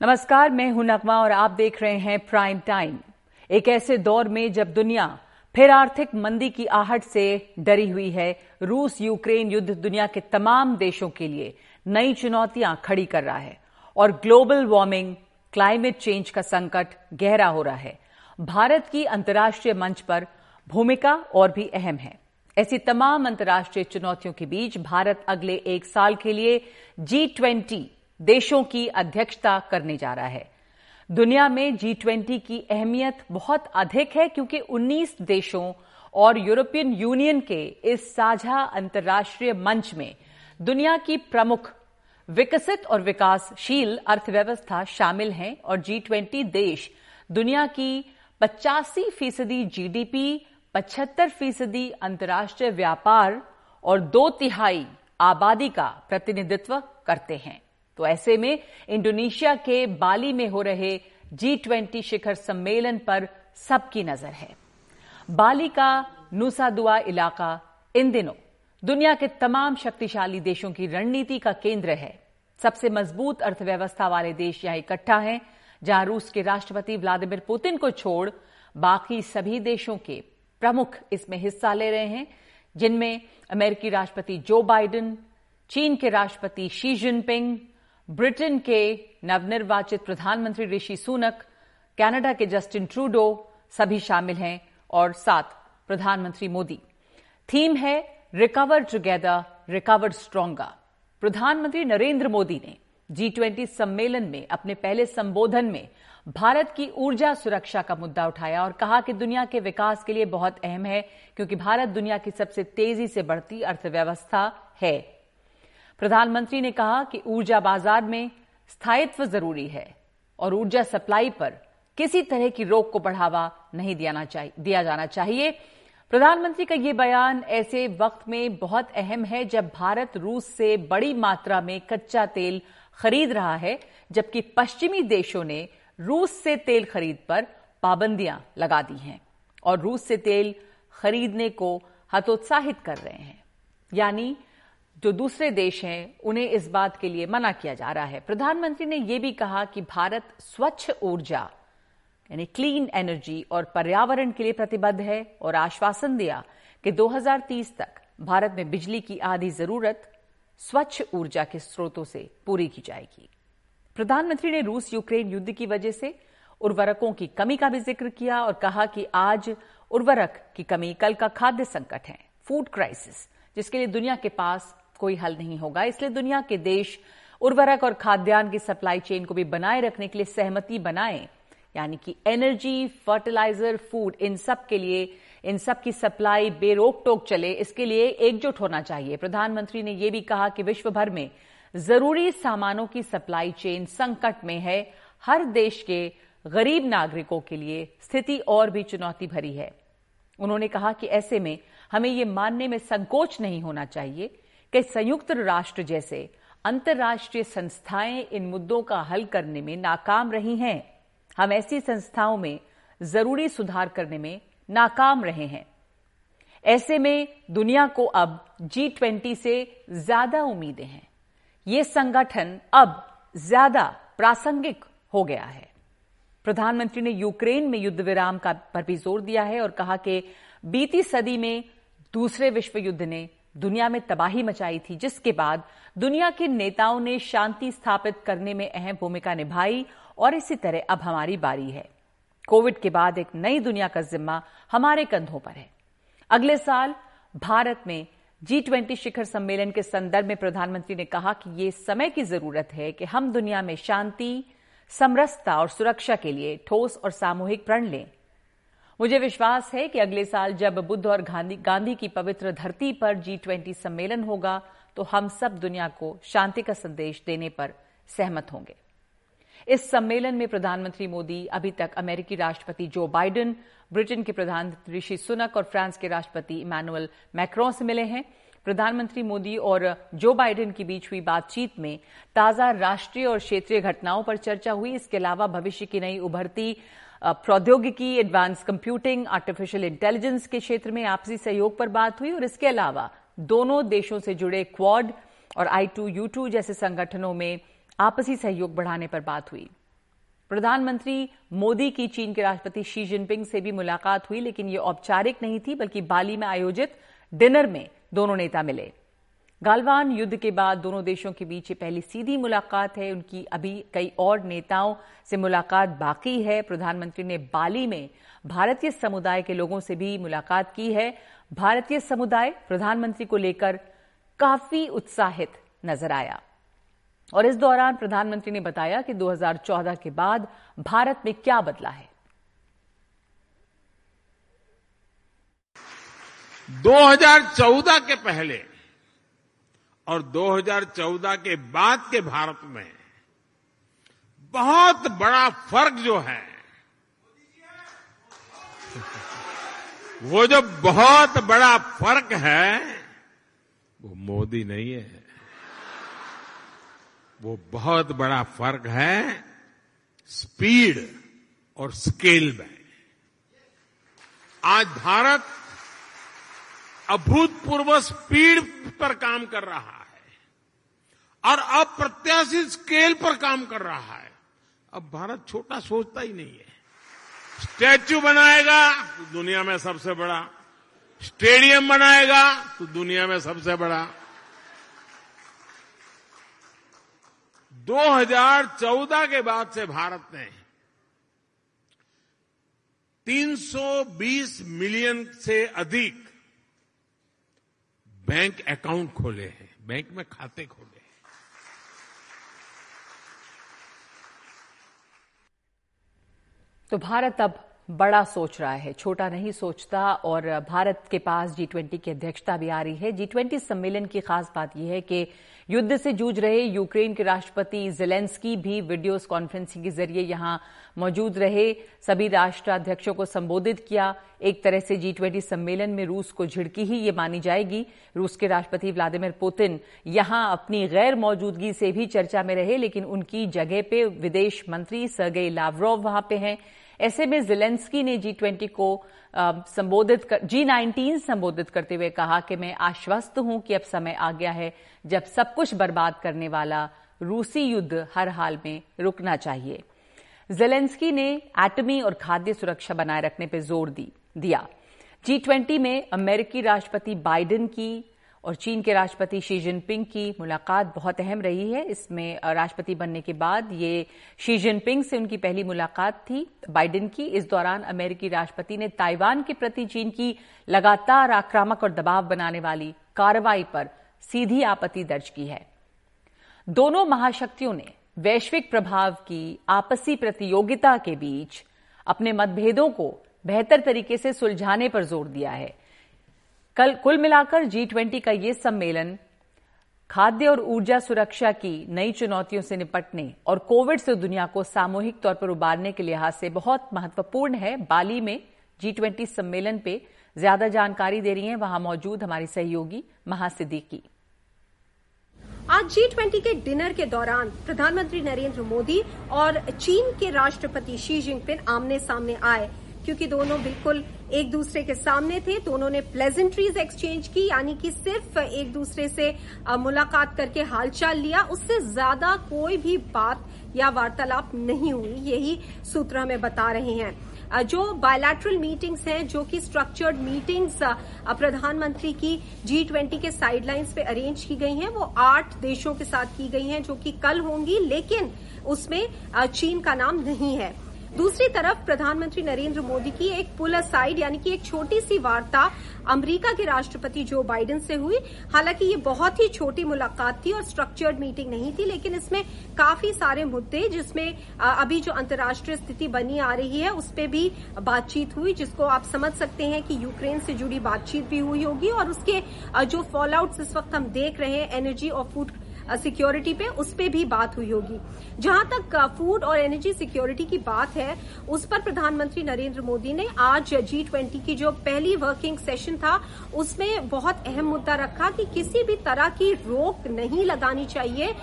नमस्कार, मैं हूँ नगमा और आप देख रहे हैं प्राइम टाइम एक ऐसे दौर में जब दुनिया फिर आर्थिक मंदी की आहट से डरी हुई है, रूस यूक्रेन युद्ध दुनिया के तमाम देशों के लिए नई चुनौतियाँ खड़ी कर रहा है और ग्लोबल वार्मिंग, क्लाइमेट चेंज का संकट गहरा हो रहा है। भारत की अंतर्राष्ट्रीय मंच पर भूमिका और भी अहम है। ऐसी तमाम अंतर्राष्ट्रीय चुनौतियों के बीच भारत अगले एक साल के लिए जी ट्वेंटी देशों की अध्यक्षता करने जा रहा है। दुनिया में जी ट्वेंटी की अहमियत बहुत अधिक है क्योंकि 19 देशों और यूरोपियन यूनियन के इस साझा अंतर्राष्ट्रीय मंच में दुनिया की प्रमुख विकसित और विकासशील अर्थव्यवस्था शामिल हैं और जी ट्वेंटी देश दुनिया की पचासी फ़ीसदी जीडीपी पचहत्तर फ़ीसदी अंतर्राष्ट्रीय व्यापार और दो तिहाई आबादी का प्रतिनिधित्व करते हैं। तो ऐसे में इंडोनेशिया के बाली में हो रहे जी ट्वेंटी शिखर सम्मेलन पर सबकी नज़र है। बाली का नूसा दुआ इलाका इन दिनों दुनिया के तमाम शक्तिशाली देशों की रणनीति का केंद्र है। सबसे मज़बूत अर्थव्यवस्था वाले देश यहाँ इकट्ठा हैं, जहाँ रूस के राष्ट्रपति व्लादिमीर पुतिन को छोड़ बाकी सभी देशों के प्रमुख इसमें हिस्सा ले रहे हैं, जिनमें अमेरिकी राष्ट्रपति जो बाइडेन, चीन के राष्ट्रपति शी जिनपिंग ब्रिटेन के नवनिर्वाचित प्रधानमंत्री ऋषि सुनक, कनाडा के जस्टिन ट्रूडो सभी शामिल हैं और साथ प्रधानमंत्री मोदी। थीम है रिकवर टुगेदर, रिकवर स्ट्रोंगर। प्रधानमंत्री नरेंद्र मोदी ने जी ट्वेंटी सम्मेलन में अपने पहले संबोधन में भारत की ऊर्जा सुरक्षा का मुद्दा उठाया और कहा कि दुनिया के विकास के लिए बहुत अहम है, क्योंकि भारत दुनिया की सबसे तेज़ी से बढ़ती अर्थव्यवस्था है। प्रधानमंत्री ने कहा कि ऊर्जा बाज़ार में स्थायित्व ज़रूरी है और ऊर्जा सप्लाई पर किसी तरह की रोक को बढ़ावा नहीं दिया जाना चाहिए। प्रधानमंत्री का यह बयान ऐसे वक्त में बहुत अहम है जब भारत रूस से बड़ी मात्रा में कच्चा तेल खरीद रहा है, जबकि पश्चिमी देशों ने रूस से तेल खरीद पर पाबंदियाँ लगा दी हैं और रूस से तेल खरीदने को हतोत्साहित कर रहे हैं। यानी जो दूसरे देश हैं, उन्हें इस बात के लिए मना किया जा रहा है। प्रधानमंत्री ने यह भी कहा कि भारत स्वच्छ ऊर्जा, यानी क्लीन एनर्जी और पर्यावरण के लिए प्रतिबद्ध है और आश्वासन दिया कि 2030 तक भारत में बिजली की आधी ज़रूरत स्वच्छ ऊर्जा के स्रोतों से पूरी की जाएगी। प्रधानमंत्री ने रूस यूक्रेन युद्ध की वजह से उर्वरकों की कमी का भी ज़िक्र किया और कहा कि आज उर्वरक की कमी कल का खाद्य संकट है फ़ूड क्राइसिस जिसके लिए दुनिया के पास कोई हल नहीं होगा। इसलिए दुनिया के देश उर्वरक और खाद्यान्न की सप्लाई चेन को भी बनाए रखने के लिए सहमति बनाए। यानी कि एनर्जी, फर्टिलाइज़र, फ़ूड, इन सब के लिए, इन सब की सप्लाई बेरोक टोक चले, इसके लिए एकजुट होना चाहिए। प्रधानमंत्री ने यह भी कहा कि विश्व भर में ज़रूरी सामानों की सप्लाई चेन संकट में है। हर देश के गरीब नागरिकों के लिए स्थिति और भी चुनौती भरी है। उन्होंने कहा कि ऐसे में हमें यह मानने में संकोच नहीं होना चाहिए कि संयुक्त राष्ट्र जैसे अंतर्राष्ट्रीय संस्थाएँ इन मुद्दों का हल करने में नाकाम रही हैं। हम ऐसी संस्थाओं में ज़रूरी सुधार करने में नाकाम रहे हैं। ऐसे में दुनिया को अब जी ट्वेंटी से ज़्यादा उम्मीदें हैं। ये संगठन अब ज़्यादा प्रासंगिक हो गया है। प्रधानमंत्री ने यूक्रेन में युद्ध विराम का पर भी ज़ोर दिया है और कहा कि बीती सदी में दूसरे विश्व युद्ध ने दुनिया में तबाही मचाई थी, जिसके बाद दुनिया के नेताओं ने शांति स्थापित करने में अहम भूमिका निभाई और इसी तरह अब हमारी बारी है। कोविड के बाद एक नई दुनिया का जिम्मा हमारे कंधों पर है। अगले साल भारत में जी ट्वेंटी शिखर सम्मेलन के संदर्भ में प्रधानमंत्री ने कहा कि ये समय की ज़रूरत है कि हम दुनिया में शांति, समरसता और सुरक्षा के लिए ठोस और सामूहिक प्रण लें। मुझे विश्वास है कि अगले साल जब बुद्ध और गांधी गांधी की पवित्र धरती पर जी ट्वेंटी सम्मेलन होगा तो हम सब दुनिया को शांति का संदेश देने पर सहमत होंगे। इस सम्मेलन में प्रधानमंत्री मोदी, अभी तक अमेरिकी राष्ट्रपति जो बाइडेन ब्रिटेन के प्रधानमंत्री ऋषि सुनक और फ्रांस के राष्ट्रपति इमानुअल मैक्रोन से मिले हैं। प्रधानमंत्री मोदी और जो बाइडेन के बीच हुई बातचीत में ताज़ा राष्ट्रीय और क्षेत्रीय घटनाओं पर चर्चा हुई। इसके अलावा भविष्य की नई उभरती प्रौद्योगिकी एडवांस कंप्यूटिंग आर्टिफिशियल इंटेलिजेंस के क्षेत्र में आपसी सहयोग पर बात हुई और इसके अलावा दोनों देशों से जुड़े क्वाड और आई टू यू टू जैसे संगठनों में आपसी सहयोग बढ़ाने पर बात हुई। प्रधानमंत्री मोदी की चीन के राष्ट्रपति शी जिनपिंग से भी मुलाकात हुई, लेकिन ये औपचारिक नहीं थी, बल्कि बाली में आयोजित डिनर में दोनों नेता मिले। गालवान युद्ध के बाद दोनों देशों के बीच ये पहली सीधी मुलाकात है। उनकी अभी कई और नेताओं से मुलाकात बाकी है। प्रधानमंत्री ने बाली में भारतीय समुदाय के लोगों से भी मुलाकात की है। भारतीय समुदाय प्रधानमंत्री को लेकर काफ़ी उत्साहित नज़र आया। और इस दौरान प्रधानमंत्री ने बताया कि 2014 के बाद भारत में क्या बदला है। 2014 के पहले और 2014 के बाद के भारत में बहुत बड़ा फ़र्क जो है, वो जो बहुत बड़ा फ़र्क है, वो मोदी नहीं है। वो बहुत बड़ा फ़र्क है स्पीड और स्केल में। आज भारत अभूतपूर्व स्पीड पर काम कर रहा है और अप्रत्याशित स्केल पर काम कर रहा है। अब भारत छोटा सोचता ही नहीं है। स्टैच्यू बनाएगा तो दुनिया में सबसे बड़ा। स्टेडियम बनाएगा तो दुनिया में सबसे बड़ा। 2014 के बाद से भारत ने 320 मिलियन से अधिक बैंक अकाउंट खोले हैं, बैंक में खाते खोले हैं। तो भारत अब बड़ा सोच रहा है, छोटा नहीं सोचता और भारत के पास जी ट्वेंटी की अध्यक्षता भी आ रही है। जी ट्वेंटी सम्मेलन की खास बात यह है कि युद्ध से जूझ रहे यूक्रेन के राष्ट्रपति जेलेंस्की भी वीडियो कॉन्फ्रेंसिंग के ज़रिए यहाँ मौजूद रहे। सभी राष्ट्राध्यक्षों को संबोधित किया। एक तरह से जी ट्वेंटी सम्मेलन में रूस को झिड़की ही ये मानी जाएगी। रूस के राष्ट्रपति व्लादिमीर पुतिन यहाँ अपनी गैर मौजूदगी से भी चर्चा में रहे, लेकिन उनकी जगह पे विदेश मंत्री सरगेई लावरोव वहाँ पे हैं। ऐसे में जिलेंस्की ने जी ट्वेंटी को संबोधित कर जी नाइनटीन संबोधित करते हुए कहा कि मैं आश्वस्त हूँ कि अब समय आ गया है जब सब कुछ बर्बाद करने वाला रूसी युद्ध हर हाल में रुकना चाहिए। जेलेंस्की ने एटमी और खाद्य सुरक्षा बनाए रखने पर ज़ोर दी, दिया। जी ट्वेंटी में अमेरिकी राष्ट्रपति बाइडेन की और चीन के राष्ट्रपति शी जिनपिंग की मुलाकात बहुत अहम रही है। इसमें राष्ट्रपति बनने के बाद ये शी जिनपिंग से उनकी पहली मुलाकात थी। बाइडेन की, इस दौरान अमेरिकी राष्ट्रपति ने ताइवान के प्रति चीन की लगातार आक्रामक और दबाव बनाने वाली कार्रवाई पर सीधी आपत्ति दर्ज की है। दोनों महाशक्तियों ने वैश्विक प्रभाव की आपसी प्रतियोगिता के बीच अपने मतभेदों को बेहतर तरीके से सुलझाने पर ज़ोर दिया है। कल कुल मिलाकर जी ट्वेंटी का ये सम्मेलन खाद्य और ऊर्जा सुरक्षा की नई चुनौतियों से निपटने और कोविड से दुनिया को सामूहिक तौर पर उबारने के लिहाज से बहुत महत्वपूर्ण है। बाली में जी ट्वेंटी सम्मेलन पे ज़्यादा जानकारी दे रही हैं। वहाँ मौजूद हमारी सहयोगी महासिद्दीकी। आज जी ट्वेंटी के डिनर के दौरान प्रधानमंत्री नरेंद्र मोदी और चीन के राष्ट्रपति शी जिनपिंग आमने सामने आए, क्योंकि दोनों बिल्कुल एक दूसरे के सामने थे दोनों ने प्लेजेंट्रीज एक्सचेंज की, यानी कि सिर्फ़ एक दूसरे से मुलाकात करके हालचाल लिया। उससे ज़्यादा कोई भी बात या वार्तालाप नहीं हुई, यही सूत्र हमें बता रहे हैं। जो बायलैटरल मीटिंग्स हैं, जो कि स्ट्रक्चर्ड मीटिंग्स प्रधानमंत्री की जी ट्वेंटी के साइडलाइंस पे अरेंज की गई हैं, वो आठ देशों के साथ की गई हैं, जो कि कल होंगी, लेकिन उसमें चीन का नाम नहीं है। दूसरी तरफ़ प्रधानमंत्री नरेंद्र मोदी की एक पुल साइड यानी कि एक छोटी सी वार्ता अमेरिका के राष्ट्रपति जो बाइडेन से हुई। हालाँकि ये बहुत ही छोटी मुलाकात थी और स्ट्रक्चर्ड मीटिंग नहीं थी, लेकिन इसमें काफ़ी सारे मुद्दे, जिसमें अभी जो अंतर्राष्ट्रीय स्थिति बनी आ रही है, उस पर भी बातचीत हुई, जिसको आप समझ सकते हैं कि यूक्रेन से जुड़ी बातचीत भी हुई होगी और उसके जो फॉलआउट इस वक्त हम देख रहे हैं एनर्जी और फ़ूड सिक्योरिटी पे, उस पर भी बात हुई होगी। जहाँ तक फ़ूड और एनर्जी सिक्योरिटी की बात है, उस पर प्रधानमंत्री नरेंद्र मोदी ने आज जी ट्वेंटी की जो पहली वर्किंग सेशन था, उसमें बहुत अहम मुद्दा रखा कि किसी भी तरह की रोक नहीं लगानी चाहिए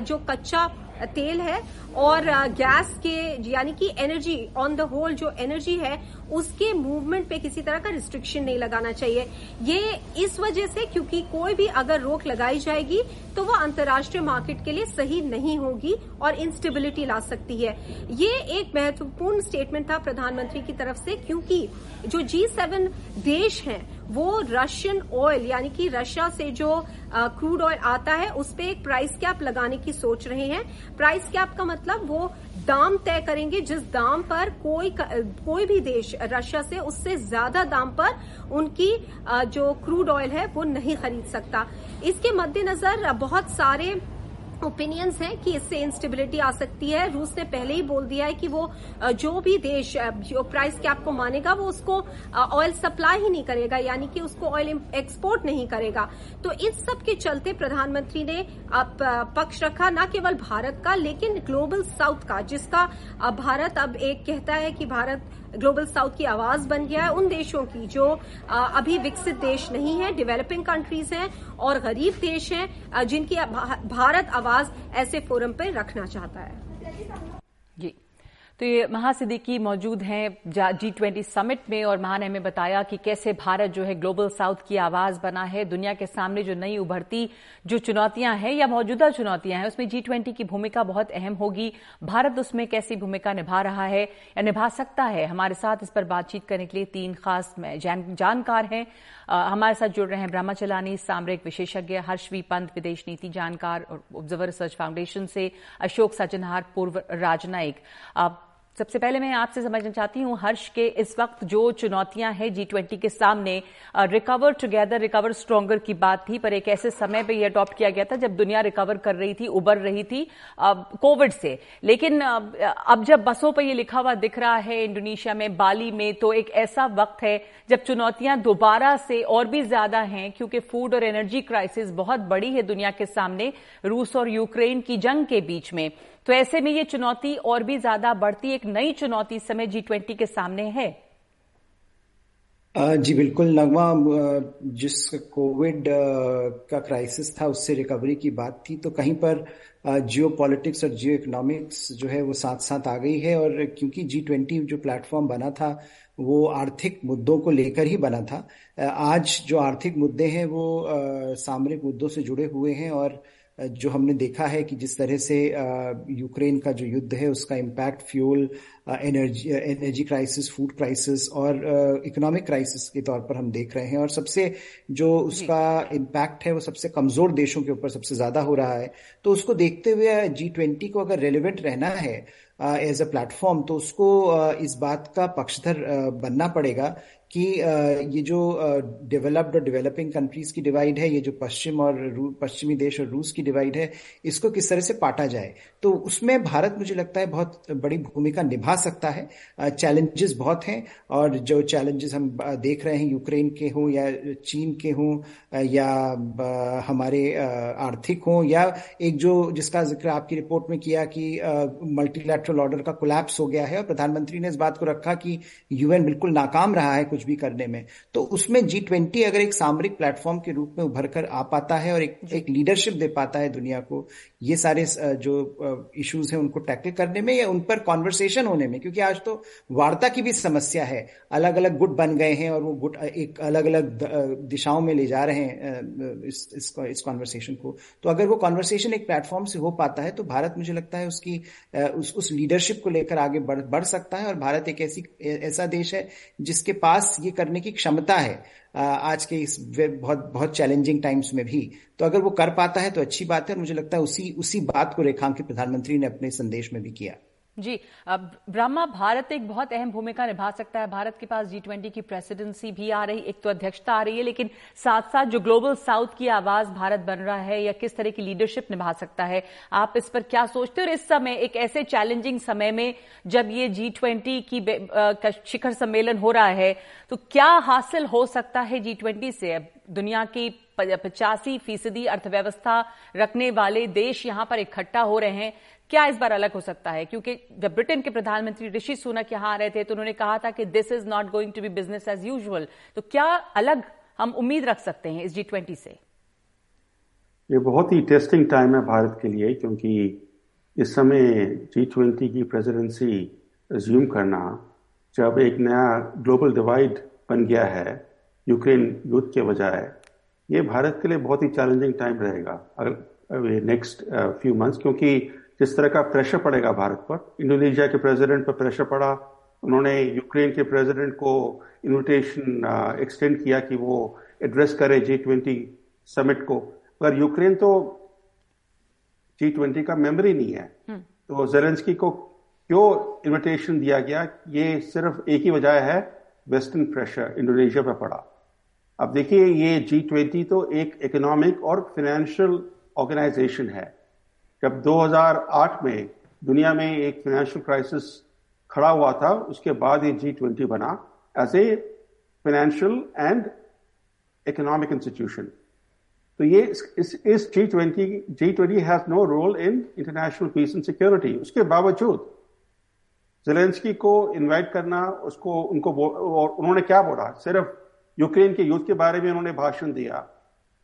जो कच्चा तेल है और गैस के, यानी कि एनर्जी ऑन द होल जो एनर्जी है, उसके मूवमेंट पे किसी तरह का रिस्ट्रिक्शन नहीं लगाना चाहिए। ये इस वजह से क्योंकि कोई भी अगर रोक लगाई जाएगी तो वो अंतर्राष्ट्रीय मार्केट के लिए सही नहीं होगी और इंस्टेबिलिटी ला सकती है। ये एक महत्वपूर्ण स्टेटमेंट था प्रधानमंत्री की तरफ़ से, क्योंकि जो जी सेवन देश हैं वो रशियन ऑयल यानी कि रशिया से जो क्रूड ऑयल आता है, उस पर एक प्राइस कैप लगाने की सोच रहे हैं। प्राइस कैप का मतलब वो दाम तय करेंगे, जिस दाम पर कोई कोई भी देश रशिया से उससे ज़्यादा दाम पर उनकी जो क्रूड ऑयल है, वो नहीं खरीद सकता। इसके मद्देनजर बहुत सारे ओपिनियंस हैं कि इससे इंस्टेबिलिटी आ सकती है। रूस ने पहले ही बोल दिया है कि वो जो भी देश जो प्राइस कैप को मानेगा, वो उसको ऑयल सप्लाई ही नहीं करेगा, यानी कि उसको ऑयल एक्सपोर्ट नहीं करेगा। तो इस सब के चलते प्रधानमंत्री ने पक्ष रखा, न केवल भारत का, लेकिन ग्लोबल साउथ का, जिसका भारत अब एक कहता है कि भारत ग्लोबल साउथ की आवाज़ बन गया है उन देशों की जो अभी विकसित देश नहीं है डेवलपिंग कंट्रीज़ हैं और गरीब देश हैं जिनकी भारत आवाज़ ऐसे फोरम पर रखना चाहता है। जी। तो ये महासिद्दीकी मौजूद हैं जी ट्वेंटी समिट में और महा ने हमें बताया कि कैसे भारत जो है ग्लोबल साउथ की आवाज़ बना है दुनिया के सामने जो नई उभरती जो चुनौतियाँ हैं या मौजूदा चुनौतियाँ हैं उसमें जी ट्वेंटी की भूमिका बहुत अहम होगी। भारत उसमें कैसी भूमिका निभा रहा है या निभा सकता है? हमारे साथ इस पर बातचीत करने के लिए तीन खास जान, जानकार हैं। हमारे साथ जुड़ रहे हैं ब्रह्मा चलानी सामरिक विशेषज्ञ हर्षवी पंत विदेश नीति जानकार और ऑब्जर्वर रिसर्च फाउंडेशन से अशोक सज्जनहार पूर्व राजनयिक। सबसे पहले मैं आपसे समझना चाहती हूँ, हर्ष के इस वक्त जो चुनौतियाँ हैं जी ट्वेंटी के सामने रिकवर टुगेदर रिकवर स्ट्रोंगर की बात थी, पर एक ऐसे समय पे ये अडॉप्ट किया गया था जब दुनिया रिकवर कर रही थी, उबर रही थी कोविड से। लेकिन अब जब बसों पर ये लिखा हुआ दिख रहा है इंडोनेशिया में, बाली में तो एक ऐसा वक्त है जब चुनौतियाँ दोबारा से और भी ज़्यादा हैं, क्योंकि फ़ूड और एनर्जी क्राइसिस बहुत बड़ी है दुनिया के सामने, रूस और यूक्रेन की जंग के बीच में। तो ऐसे में ये चुनौती और भी ज़्यादा बढ़ती, एक नई चुनौती इस समय जी ट्वेंटी के सामने है। जी बिल्कुल, नगमा जिस कोविड का क्राइसिस था, उससे रिकवरी की बात थी तो कहीं पर जियो पॉलिटिक्स और जियो इकोनॉमिक्स जो है, वो साथ साथ आ गई है और क्योंकि जी ट्वेंटी जो प्लेटफॉर्म बना था, वो आर्थिक मुद्दों को लेकर ही बना था। आज जो आर्थिक मुद्दे हैं, वो सामरिक मुद्दों से जुड़े हुए हैं और जो हमने देखा है कि जिस तरह से यूक्रेन का जो युद्ध है उसका impact fuel energy energy crisis food crisis और इकोनॉमिक क्राइसिस के तौर पर हम देख रहे हैं। और सबसे जो उसका इम्पैक्ट है वो सबसे कमज़ोर देशों के ऊपर सबसे ज़्यादा हो रहा है। तो उसको देखते हुए जी ट्वेंटी को अगर रेलिवेंट रहना है एज अ प्लेटफॉर्म तो उसको इस बात का पक्षधर बनना पड़ेगा कि ये जो डेवलप्ड और डेवलपिंग कंट्रीज़ की डिवाइड है, ये जो पश्चिम और पश्चिमी देश और रूस की डिवाइड है, इसको किस तरह से पाटा जाए? तो उसमें भारत, मुझे लगता है, बहुत बड़ी भूमिका निभा सकता है। चैलेंजेस बहुत हैं, और जो चैलेंजेस हम देख रहे हैं, यूक्रेन के हों या चीन के हों या हमारे आर्थिक हों, या एक जो, जिसका ज़िक्र आपकी रिपोर्ट में किया कि मल्टीलैटरल ऑर्डर का कोलैप्स हो गया है और प्रधानमंत्री ने इस बात को रखा कि यूएन बिल्कुल नाकाम रहा है कुछ कुछ भी करने में। तो उसमें जी ट्वेंटी अगर एक सामरिक प्लेटफॉर्म के रूप में उभर कर आ पाता है और एक एक लीडरशिप दे पाता है दुनिया को ये सारे जो इश्यूज़ हैं उनको टैकल करने में या उन पर कॉन्वर्सेशन होने में? क्योंकि आज तो वार्ता की भी समस्या है। अलग अलग गुट बन गए हैं और वो गुट एक अलग अलग दिशाओं में ले जा रहे हैं इस इस, इस कॉन्वर्सेशन को। तो अगर वो कॉन्वर्सेशन एक प्लेटफॉर्म से हो पाता है तो भारत मुझे लगता है उसकी उस उस लीडरशिप को लेकर आगे बढ़ बढ़ सकता है और भारत एक ऐसी, ऐसा देश है जिसके पास ये करने की क्षमता है आज के इस बहुत बहुत चैलेंजिंग टाइम्स में भी। तो अगर वो कर पाता है तो अच्छी बात है और मुझे लगता है उसी उसी बात को रेखांकित प्रधानमंत्री ने अपने संदेश में भी किया। जी ब्रह्मा भारत एक बहुत अहम भूमिका निभा सकता है। भारत के पास जी ट्वेंटी की प्रेसिडेंसी भी आ रही, एक तो अध्यक्षता आ रही है, लेकिन साथ साथ जो ग्लोबल साउथ की आवाज़ भारत बन रहा है या किस तरह की लीडरशिप निभा सकता है, आप इस पर क्या सोचते हो? और इस समय, एक ऐसे चैलेंजिंग समय में जब ये जी ट्वेंटी की शिखर सम्मेलन हो रहा है तो क्या हासिल हो सकता है जी ट्वेंटी से? दुनिया की पचासी फ़ीसदी अर्थव्यवस्था रखने वाले देश यहाँ पर इकट्ठा हो रहे हैं। क्या इस बार अलग हो सकता है? क्योंकि जब ब्रिटेन के प्रधानमंत्री ऋषि सुनक यहाँ आ रहे थे तो उन्होंने कहा था कि this is not going to be business as usual तो क्या अलग हम उम्मीद रख सकते हैं इस जी ट्वेंटी से? ये बहुत ही टेस्टिंग टाइम है भारत के लिए, क्योंकि इस समय जी ट्वेंटी की प्रेसिडेंसी रिज्यूम करना जब एक नया ग्लोबल डिवाइड बन गया है यूक्रेन युद्ध के बजाय, ये भारत के लिए बहुत ही चैलेंजिंग टाइम रहेगा अगर नेक्स्ट फ्यू मंथ्स क्योंकि जिस तरह का प्रेशर पड़ेगा भारत पर? इंडोनेशिया के प्रेसिडेंट पर प्रेशर पड़ा। उन्होंने यूक्रेन के प्रेसिडेंट को इनविटेशन एक्सटेंड किया कि वो एड्रेस करे जी ट्वेंटी समिट को। अगर यूक्रेन तो जी ट्वेंटी का मेंबर ही नहीं है। हम्म। तो जेलेंस्की को क्यों इनविटेशन दिया गया? ये सिर्फ़ एक ही वजह है वेस्टर्न प्रेशर इंडोनेशिया पर पड़ा। अब देखिए ये जी ट्वेंटी तो एक इकोनॉमिक और फाइनेंशियल ऑर्गेनाइजेशन है। जब 2008 में दुनिया में एक फाइनेंशियल क्राइसिस खड़ा हुआ था, उसके बाद ये जी ट्वेंटी बना as a financial and economic institution तो ये इस इस G twenty G twenty has no role in international peace and security उसके बावजूद जेलेंस्की को इनवाइट करना, उसको, उनको और उन्होंने क्या बोला? सिर्फ़ यूक्रेन के युद्ध के बारे में उन्होंने भाषण दिया।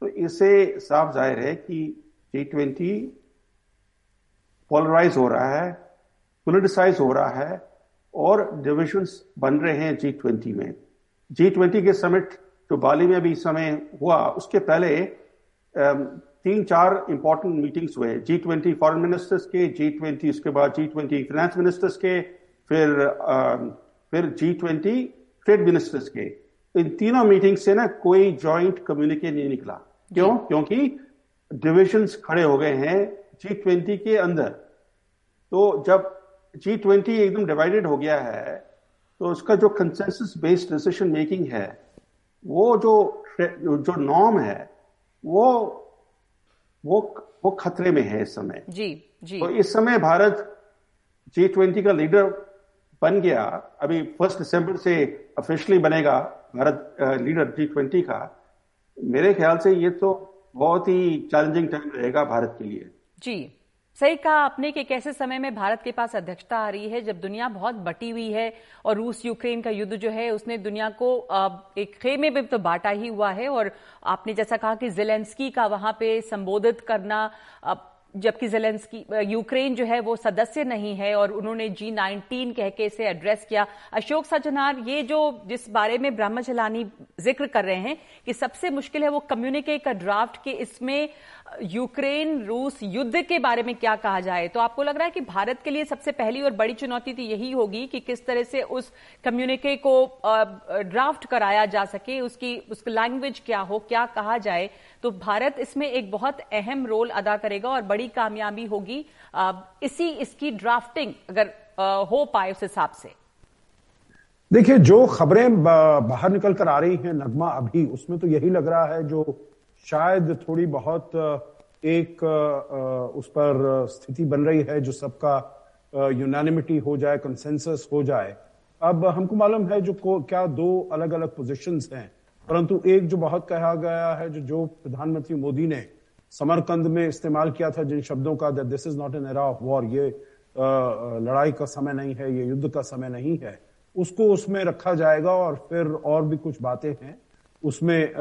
तो इससे साफ़ ज़ाहिर है कि जी ट्वेंटी पोलराइज हो रहा है पोलिटिसाइज हो रहा है और डिविजन्स बन रहे हैं जी ट्वेंटी में। जी ट्वेंटी के समिट जो बाली में भी समय हुआ उसके पहले तीन चार इंपॉर्टेंट मीटिंग्स हुए। जी ट्वेंटी फॉरन मिनिस्टर्स के जी ट्वेंटी उसके बाद जी ट्वेंटी फाइनेंस मिनिस्टर्स के फिर फिर जी ट्वेंटी ट्रेड मिनिस्टर्स के। इन तीनों मीटिंग से ना कोई जॉइंट कम्युनिके नहीं निकला। क्यों? क्योंकि डिविजन्स खड़े हो गए हैं जी ट्वेंटी के अंदर तो जब जी ट्वेंटी एकदम डिवाइडेड हो गया है तो उसका जो कंसेंसस बेस्ड डिसीज़न मेकिंग है वो जो जो नॉर्म है वो वो वो खतरे में है इस समय। जी जी। तो इस समय भारत जी ट्वेंटी का लीडर बन गया। अभी फ़र्स्ट दिसंबर से ऑफिशियली बनेगा भारत लीडर जी ट्वेंटी का। मेरे ख्याल से ये तो बहुत ही चैलेंजिंग टाइम रहेगा भारत के लिए। जी, सही कहा आपने कि कैसे समय में भारत के पास अध्यक्षता आ रही है, जब दुनिया बहुत बटी हुई है और रूस, यूक्रेन का युद्ध जो है, उसने दुनिया को एक खेमे में तो बांटा ही हुआ है और आपने जैसा कहा कि जेलेंस्की का वहाँ पे संबोधित करना जबकि जेलेंस्की यूक्रेन जो है वो सदस्य नहीं है और उन्होंने जी नाइनटीन कह के इसे एड्रेस किया। अशोक सजनार, ये जो जिस बारे में ब्रह्मचलानी ज़िक्र कर रहे हैं कि सबसे मुश्किल है वो कम्युनिके का ड्राफ्ट के इसमें यूक्रेन रूस युद्ध के बारे में क्या कहा जाए? तो आपको लग रहा है कि भारत के लिए सबसे पहली और बड़ी चुनौती तो यही होगी कि किस तरह से उस कम्युनिके को ड्राफ्ट कराया जा सके, उसकी उसकी लैंग्वेज क्या हो, क्या कहा जाए? तो भारत इसमें एक बहुत अहम रोल अदा करेगा और बड़ी कामयाबी होगी। इसी, इसकी ड्राफ्टिंग अगर हो पाए उस हिसाब से। देखिए, जो खबरें बाहर निकल कर आ रही हैं, नगमा अभी, उसमें तो यही लग रहा है जो शायद थोड़ी बहुत एक उस पर स्थिति बन रही है जो सबका यूनानिमिटी हो जाए कंसेंसस हो जाए। अब हमको मालूम है जो क्या दो अलग अलग पोजीशंस हैं। परंतु एक जो बहुत कहा गया है, जो जो प्रधानमंत्री मोदी ने समरकंद में इस्तेमाल किया था जिन शब्दों का this is not an era of war ये लड़ाई का समय नहीं है, ये युद्ध का समय नहीं है, उसको उसमें रखा जाएगा और फिर और भी कुछ बातें हैं, उसमें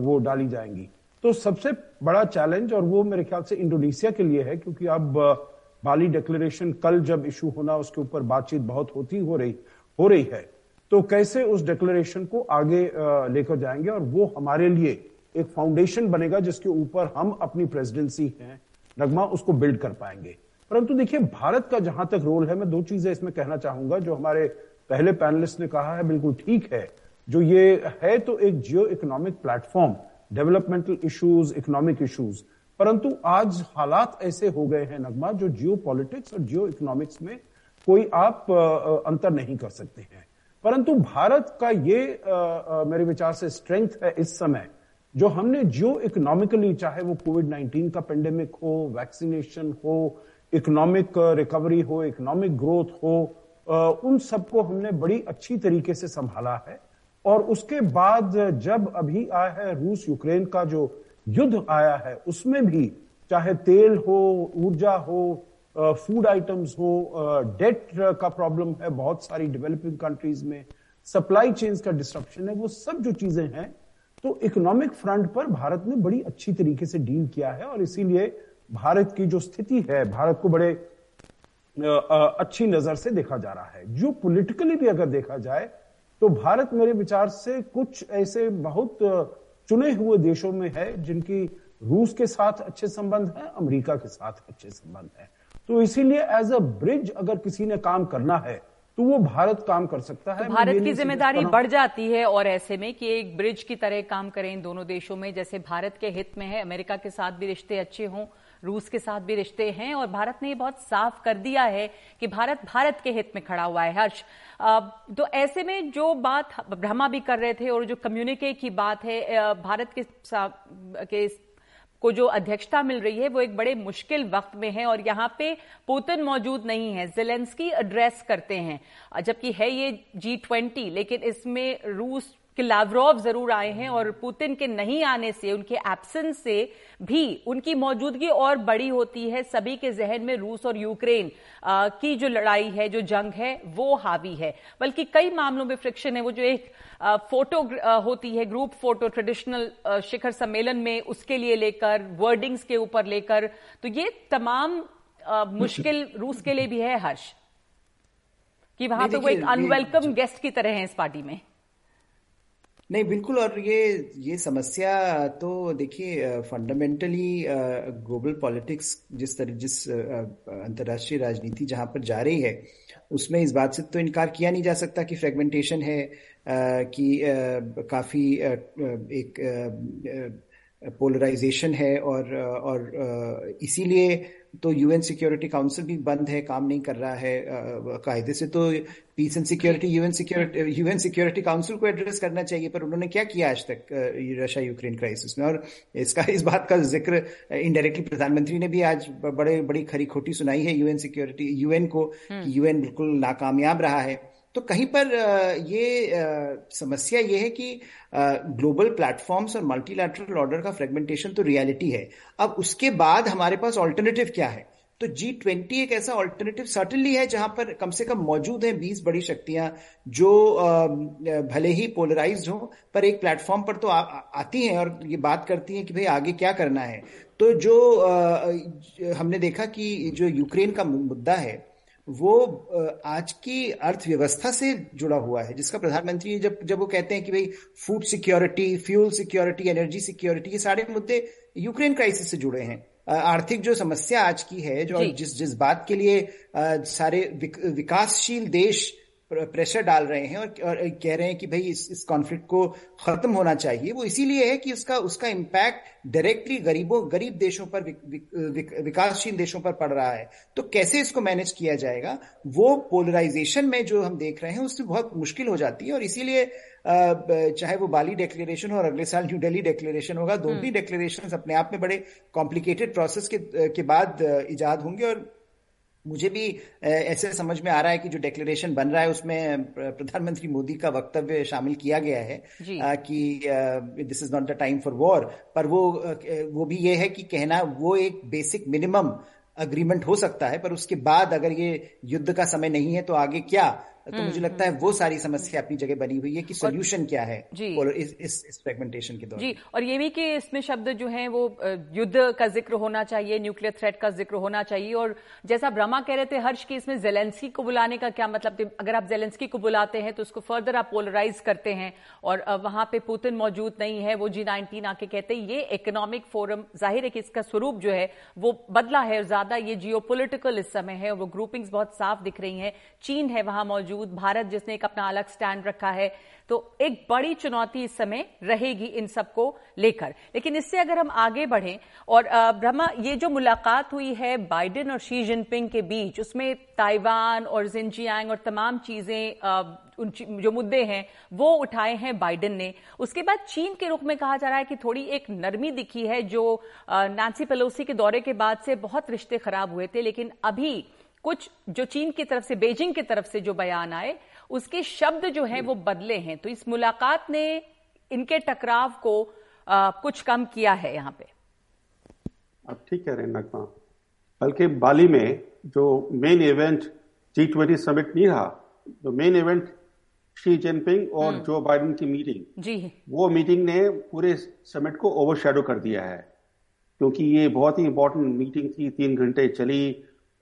वो डाली जाएँगी। तो सबसे बड़ा चैलेंज और वो मेरे ख्याल से इंडोनेशिया के लिए है, क्योंकि अब बाली डिक्लेरेशन कल जब इशू होना उसके ऊपर बातचीत बहुत होती, हो रही हो रही है। तो कैसे उस डिक्लेरेशन को आगे लेकर जाएँगे और वो हमारे लिए एक फाउंडेशन बनेगा जिसके ऊपर हम अपनी प्रेसिडेंसी है, नगमा उसको बिल्ड कर पाएँगे। परंतु देखिए, भारत का जहाँ तक रोल है, मैं दो चीज़ें इसमें कहना चाहूँगा, जो हमारे पहले पैनलिस्ट ने कहा है, बिल्कुल ठीक है। जो ये है तो एक geo economic platform developmental issues economic issues परंतु आज हालात ऐसे हो गए हैं, नगमा, जो जियो पॉलिटिक्स और जियो इकोनॉमिक्स में कोई आप अंतर नहीं कर सकते हैं। परंतु भारत का ये मेरे विचार से स्ट्रेंथ है इस समय, जो हमने जियो इकोनॉमिकली चाहे वो कोविड 19 का पेंडेमिक हो वैक्सीनेशन हो इकोनॉमिक रिकवरी हो इकोनॉमिक ग्रोथ हो उन सबको हमने बड़ी अच्छी तरीके से संभाला है। और उसके बाद जब अभी आया है रूस यूक्रेन का जो युद्ध आया है, उसमें भी चाहे तेल हो, ऊर्जा हो फ़ूड आइटम्स हो डेट का प्रॉब्लम है, बहुत सारी डेवलपिंग कंट्रीज़ में सप्लाई चेन्स का डिस्ट्रप्शन है, वो सब जो चीज़ें हैं तो इकोनॉमिक फ्रंट पर भारत ने बड़ी अच्छी तरीके से डील किया है और इसीलिए भारत की जो स्थिति है, भारत को बड़े अच्छी नज़र से देखा जा रहा है। जो पॉलिटिकली भी अगर देखा जाए तो भारत मेरे विचार से कुछ ऐसे बहुत चुने हुए देशों में है जिनकी रूस के साथ अच्छे संबंध है अमेरिका के साथ अच्छे संबंध है। तो इसीलिए एज अ ब्रिज अगर किसी ने काम करना है तो वो भारत काम कर सकता है। तो भारत की ज़िम्मेदारी बढ़ जाती है और ऐसे में कि एक ब्रिज की तरह काम करें इन दोनों देशों में जैसे भारत के हित में है अमेरिका के साथ भी रिश्ते अच्छे हों रूस के साथ भी रिश्ते हैं और भारत ने ये बहुत साफ़ कर दिया है कि भारत भारत के हित में खड़ा हुआ है हर्ष। तो ऐसे में जो बात ब्रह्मा भी कर रहे थे और जो कम्युनिके की बात है भारत के, के को जो अध्यक्षता मिल रही है वो एक बड़े मुश्किल वक्त में है और यहाँ पे पुतिन मौजूद नहीं है जेलेंस्की एड्रेस करते हैं। जबकि है ये जी ट्वेंटी लेकिन इसमें रूस कि लावरोव ज़रूर आए हैं और पुतिन के नहीं आने से उनके एब्सेंस से भी उनकी मौजूदगी और बड़ी होती है। सभी के जहन में रूस और यूक्रेन की जो लड़ाई है जो जंग है वो हावी है। बल्कि कई मामलों में फ्रिक्शन है। वो जो एक फ़ोटो होती है ग्रुप फ़ोटो ट्रेडिशनल शिखर सम्मेलन में उसके लिए लेकर वर्डिंग्स के ऊपर लेकर तो ये तमाम मुश्किल रूस के लिए भी है हर्ष। कि वहाँ पे वो एक अनवेलकम गेस्ट की तरह है इस पार्टी में। नहीं, बिल्कुल, और ये ये समस्या तो देखिए फंडामेंटली ग्लोबल पॉलिटिक्स जिस तरह जिस अंतर्राष्ट्रीय राजनीति जहाँ पर जा रही है, उसमें इस बात से तो इनकार किया नहीं जा सकता कि फ्रेगमेंटेशन है कि काफ़ी एक पोलराइजेशन है और और इसीलिए तो यूएन सिक्योरिटी काउंसिल भी बंद है काम नहीं कर रहा है कायदे से। तो peace and security UN security UN security council को एड्रेस करना चाहिए पर उन्होंने क्या किया आज तक रशिया यूक्रेन क्राइसिस में? और इसका इस बात का ज़िक्र इनडायरेक्टली प्रधानमंत्री ने भी आज बड़े बड़ी खरी खोटी सुनाई है यूएन सिक्योरिटी यूएन को यूएन हम्म। बिल्कुल नाकामयाब रहा है। तो कहीं पर ये समस्या ये है कि ग्लोबल प्लेटफॉर्म्स और मल्टीलैटरल ऑर्डर का फ्रेगमेंटेशन तो रियलिटी है। अब उसके बाद हमारे पास ऑल्टरनेटिव क्या है? तो जी ट्वेंटी एक ऐसा ऑल्टरनेटिव सर्टनली है जहाँ पर कम से कम मौजूद हैं बीस बड़ी शक्तियाँ जो भले ही पोलराइज हो पर एक प्लेटफॉर्म पर तो आ, आती हैं और ये बात करती हैं कि भाई आगे क्या करना है। तो जो हमने देखा कि जो यूक्रेन का मुद्दा है वो आज की अर्थव्यवस्था से जुड़ा हुआ है जिसका प्रधानमंत्री जब जब वो कहते हैं कि भाई food security fuel security energy security ये सारे मुद्दे यूक्रेन क्राइसिस से जुड़े हैं। आर्थिक जो समस्या आज की है जो जिस जिस बात के लिए सारे विकासशील देश प्रेशर डाल रहे हैं और, और कह रहे हैं कि भाई इस इस कॉन्फ्लिक्ट को खत्म होना चाहिए। वो इसीलिए है कि उसका उसका इम्पैक्ट डायरेक्टली गरीबों गरीब देशों पर विक, विक, विक, विकासशील देशों पर पड़ रहा है। तो कैसे इसको मैनेज किया जाएगा? वो पोलराइजेशन में जो हम देख रहे हैं उससे बहुत मुश्किल हो जाती है और इसीलिए चाहे वो बाली डेक्लेरेशन हो और अगले साल न्यू दिल्ली डिक्लेरेशन होगा दोनों ही डिक्लेरेशन। अपने आप में बड़े कॉम्प्लिकेटेड प्रोसेस के के बाद इजाद होंगे और मुझे भी ऐसे समझ में आ रहा है कि जो डेक्लेरेशन बन रहा है उसमें प्रधानमंत्री मोदी का वक्तव्य शामिल किया गया है कि this is not the time for war पर वो वो भी ये है कि कहना वो एक बेसिक मिनिमम अग्रीमेंट हो सकता है पर उसके बाद अगर ये युद्ध का समय नहीं है तो आगे क्या तो मुझे लगता है वो सारी समस्या अपनी जगह बनी हुई है कि सोल्यूशन क्या है इस इस, इस फ्रेगमेंटेशन के दौरान। जी और ये भी कि इसमें शब्द जो है वो युद्ध का ज़िक्र होना चाहिए न्यूक्लियर थ्रेट का ज़िक्र होना चाहिए और जैसा ब्रह्मा कह रहे थे हर्ष की इसमें जेलेंस्की को बुलाने का क्या मतलब अगर आप जेलेंस्की को बुलाते हैं तो उसको फर्दर आप पोलराइज करते हैं और वहाँ पे पुतिन मौजूद नहीं है वो जी नाइनटीन आके कहते हैं ये इकोनॉमिक फोरम ज़ाहिर है कि इसका स्वरूप जो है वो बदला है और ज़्यादा ये जियो इस समय है और वो ग्रुपिंग्स बहुत साफ़ दिख रही हैं चीन है वहाँ मौजूद मौजूद, भारत जिसने एक अपना अलग स्टैंड रखा है तो एक बड़ी चुनौती इस समय रहेगी इन सबको लेकर। लेकिन इससे अगर हम आगे बढ़ें, और ब्रह्मा, ये जो मुलाकात हुई है बाइडेन और शी जिनपिंग के बीच, उसमें ताइवान और जिनजियांग और तमाम चीज़ें उन जो मुद्दे हैं, वो उठाए हैं बाइडेन ने। उसके बाद चीन के रुख में कहा जा रहा है कि थोड़ी एक नरमी दिखी है, जो नैन्सी पेलोसी के दौरे के बाद से बहुत रिश्ते खराब हुए थे, लेकिन अभी कुछ जो चीन की तरफ़ से बेजिंग की तरफ़ से जो बयान आए उसके शब्द जो हैं वो बदले हैं। तो इस मुलाकात ने इनके टकराव को आ, कुछ कम किया है यहाँ पे। आप ठीक कह रहे हैं नगमा बल्कि बाली में जो main event G twenty summit नहीं रहा जो मेन इवेंट शी जिनपिंग और हम्म। जो बाइडेन की मीटिंग जी। वो मीटिंग ने पूरे समिट को ओवरशेडो कर दिया है क्योंकि ये बहुत ही इंपॉर्टेंट मीटिंग थी तीन घंटे चली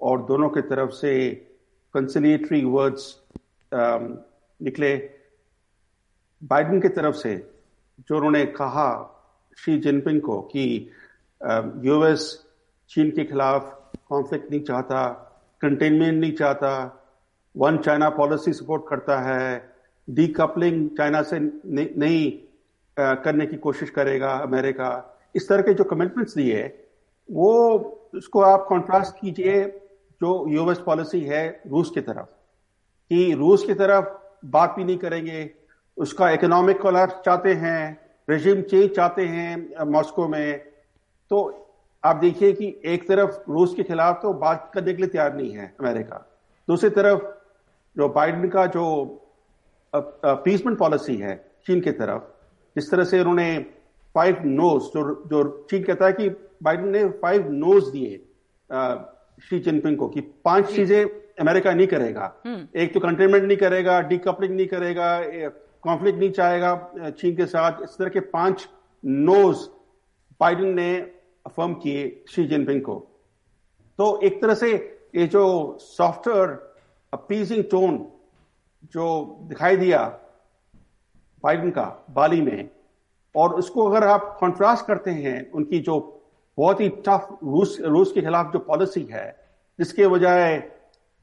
और दोनों की तरफ़ से कंसिलिएटरी वर्ड्स निकले। बाइडन की तरफ़ से जो उन्होंने कहा शी जिनपिंग को कि यूएस चीन के खिलाफ कॉन्फ्लिक्ट नहीं चाहता कंटेनमेंट नहीं चाहता वन चाइना पॉलिसी सपोर्ट करता है डीकपलिंग चाइना से नहीं करने की कोशिश करेगा अमेरिका। इस तरह के जो कमिटमेंट्स दिए, वो, उसको आप कॉन्ट्रास्ट कीजिए जो यूएस पॉलिसी है रूस की तरफ़, कि रूस की तरफ़ बात भी नहीं करेंगे, उसका इकोनॉमिक कोलैप्स चाहते हैं रेजिम चेंज चाहते हैं मॉस्को में। तो आप देखिए कि एक तरफ़ रूस के खिलाफ तो बात करने के लिए तैयार नहीं है अमेरिका। दूसरी तरफ़ जो बाइडन का जो पीसमेंट पॉलिसी है चीन की तरफ़, जिस तरह से उन्होंने फाइव नोज़ जो जो चीन कहता है कि बाइडन ने फाइव नोज़ दिए शी जिनपिंग को कि पाँच चीज़ें अमेरिका नहीं करेगा। हम्म। एक तो कंटेनमेंट नहीं करेगा डीकपलिंग नहीं करेगा कॉन्फ्लिक्ट नहीं चाहेगा चीन के साथ। इस तरह के पाँच नोज़ बाइडेन ने अफर्म किए शी जिनपिंग को। तो एक तरह से ये जो सॉफ्टवेयर अपीजिंग टोन जो दिखाई दिया बाइडन का बाली में और उसको अगर आप कॉन्ट्रास्ट करते हैं उनकी जो बहुत ही टफ रूस रूस के खिलाफ जो पॉलिसी है जिसके बजाय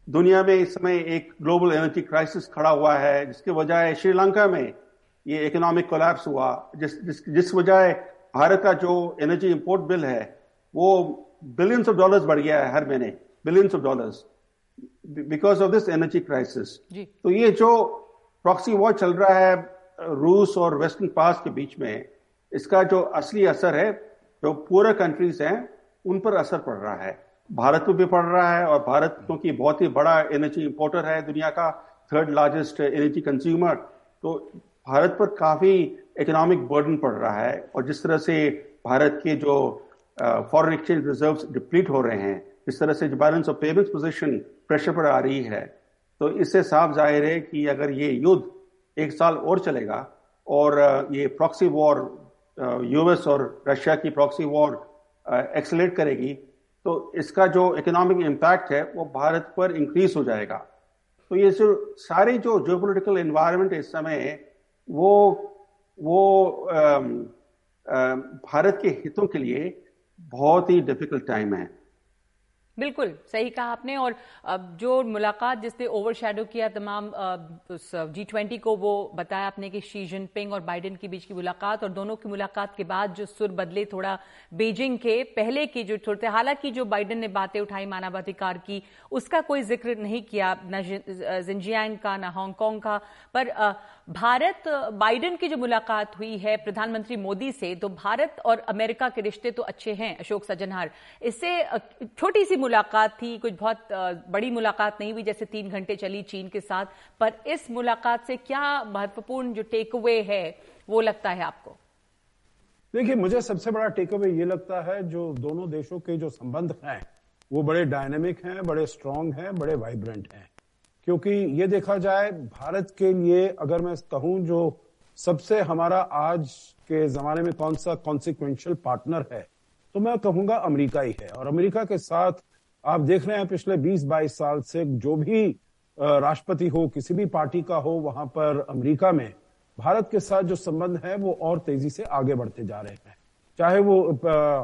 दुनिया में इस समय एक ग्लोबल एनर्जी क्राइसिस खड़ा हुआ है जिसके बजाय श्रीलंका में ये इकोनॉमिक कोलैप्स हुआ जिस जिस जिस वजह भारत का जो एनर्जी इंपोर्ट बिल है वो बिलियंस ऑफ़ डॉलर्स बढ़ गया है हर महीने billions of dollars because of this energy crisis तो ये जो प्रॉक्सी वॉर चल रहा है रूस और वेस्टर्न पास के बीच में इसका जो असली असर है जो पूरे कंट्रीज़ हैं, उन पर असर पड़ रहा है। भारत को भी पड़ रहा है और भारत क्योंकि बहुत ही बड़ा एनर्जी इंपोर्टर है दुनिया का थर्ड लार्जेस्ट एनर्जी कंज्यूमर तो भारत पर काफ़ी इकोनॉमिक बर्डन पड़ रहा है। और जिस तरह से भारत के जो फॉरेन एक्सचेंज रिज़र्व डिप्लीट हो रहे हैं, इस तरह से balance of payments position pressure पर आ रही है तो इससे साफ़ ज़ाहिर है कि अगर ये युद्ध एक साल और चलेगा और ये प्रॉक्सी वॉर यूएस और रशिया की प्रॉक्सी वॉर एक्सलेट करेगी तो इसका जो इकोनॉमिक इम्पैक्ट है वो भारत पर इंक्रीज हो जाएगा। तो ये जो सारी जो जियोपोलिटिकल इन्वायरमेंट इस समय वो वो आ, आ, भारत के हितों के लिए बहुत ही डिफ़िकल्ट टाइम है। बिल्कुल, सही कहा आपने और जो मुलाकात जिसने ओवर शेडो किया तमाम जी ट्वेंटी को वो बताया आपने कि शी जिनपिंग और बाइडेन के बीच की मुलाकात और दोनों की मुलाकात के बाद जो सुर बदले थोड़ा बीजिंग के, पहले की जो छोड़ते हालाँकि जो बाइडेन ने बातें उठाई, मानवाधिकार की, उसका कोई ज़िक्र नहीं किया, न जिंजियांग का, न हांगकांग का, पर भारत, बाइडेन की जो मुलाकात हुई है प्रधानमंत्री मोदी से तो भारत और अमेरिका के रिश्ते तो अच्छे हैं, अशोक सज्जनहार इससे छोटी सी मुलाकात थी, कुछ बहुत बड़ी मुलाकात नहीं हुई, जैसे तीन घंटे चली चीन के साथ, पर इस मुलाकात से क्या महत्वपूर्ण जो टेक अवे है, वो लगता है आपको? देखिए, मुझे सबसे बड़ा टेक अवे ये लगता है, जो दोनों देशों के जो संबंध हैं, वो बड़े डायनेमिक हैं, बड़े स्ट्रांग हैं, बड़े वाइब्रेंट हैं। क्योंकि ये देखा जाए, भारत के लिए अगर मैं कहूँ जो सबसे हमारा आज के जमाने में कौन सा कॉन्सिक्वेंशियल पार्टनर है तो मैं कहूँगा अमेरिका ही है। और अमेरिका के साथ आप देख रहे हैं पिछले 20-22 साल से जो भी राष्ट्रपति हो, किसी भी पार्टी का हो, वहाँ पर अमेरिका में भारत के साथ जो संबंध है, वो और तेज़ी से आगे बढ़ते जा रहे हैं। चाहे वो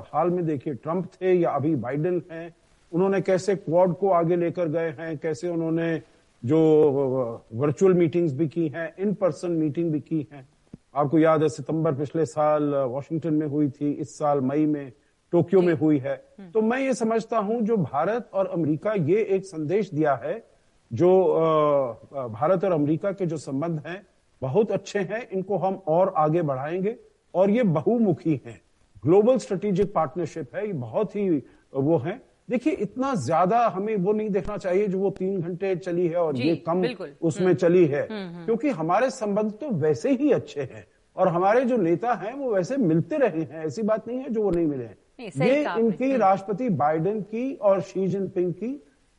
हाल में देखिए, ट्रंप थे या अभी बाइडेन हैं, उन्होंने कैसे क्वाड को आगे लेकर गए हैं, कैसे उन्होंने जो वर्चुअल मीटिंग्स भी की हैं इन पर्सन मीटिंग भी की हैं। आपको याद है सितंबर पिछले साल वॉशिंगटन में हुई थी इस साल मई में टोक्यो में हुई है। हम्म। तो मैं ये समझता हूँ जो भारत और अमेरिका ये एक संदेश दिया है जो भारत और अमेरिका के जो संबंध हैं बहुत अच्छे हैं इनको हम और आगे बढ़ाएँगे और ये बहुमुखी हैं। ग्लोबल स्ट्रेटेजिक पार्टनरशिप है ये बहुत ही वो है। देखिए इतना ज़्यादा हमें वो नहीं देखना चाहिए जो वो तीन घंटे चली है और ये कम उसमें हम्म। चली है। हम्म, क्योंकि हमारे संबंध तो वैसे ही अच्छे हैं और हमारे जो नेता हैं वो वैसे मिलते रहे हैं। ऐसी बात नहीं है जो वो नहीं मिले हैं। ये इनकी राष्ट्रपति बाइडेन की और शी जिनपिंग की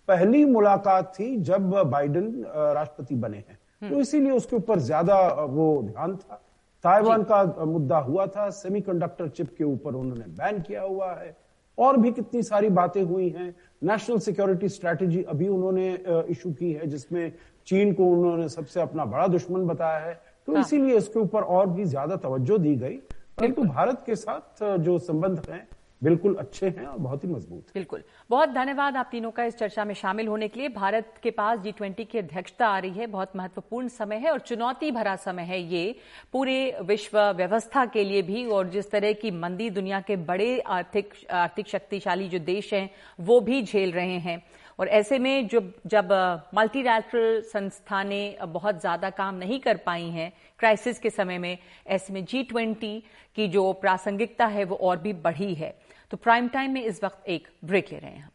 पहली मुलाकात थी जब बाइडेन राष्ट्रपति बने हैं। हम्म। तो इसीलिए उसके ऊपर ज़्यादा वो ध्यान था। ताइवान का मुद्दा हुआ था। सेमीकंडक्टर चिप के ऊपर उन्होंने बैन किया हुआ है। और भी कितनी सारी बातें हुई हैं। नेशनल सिक्योरिटी स्ट्रैटेजी अभी उन्होंने इशू की है जिसमें चीन को उन्होंने सबसे अपना बड़ा दुश्मन बताया है। तो हाँ। इसीलिए इसके ऊपर और भी ज़्यादा तवज्जो दी गई। परंतु भारत के साथ जो संबंध हैं बिल्कुल अच्छे हैं और बहुत ही मज़बूत बिल्कुल। बहुत धन्यवाद आप तीनों का इस चर्चा में शामिल होने के लिए। भारत के पास जी ट्वेंटी की अध्यक्षता आ रही है। बहुत महत्वपूर्ण समय है और चुनौती भरा समय है ये। पूरे विश्व व्यवस्था के लिए भी और जिस तरह की मंदी दुनिया के बड़े आर्थिक आर्थिक शक्तिशाली जो देश हैं, वो भी झेल रहे हैं। और ऐसे में जब जब मल्टीलैटरल संस्थानें बहुत ज़्यादा काम नहीं कर पाई हैं क्राइसिस के समय में, ऐसे में जी ट्वेंटी की जो प्रासंगिकता है वो और भी बढ़ी है। तो प्राइम टाइम में इस वक्त एक ब्रेक ले रहे हैं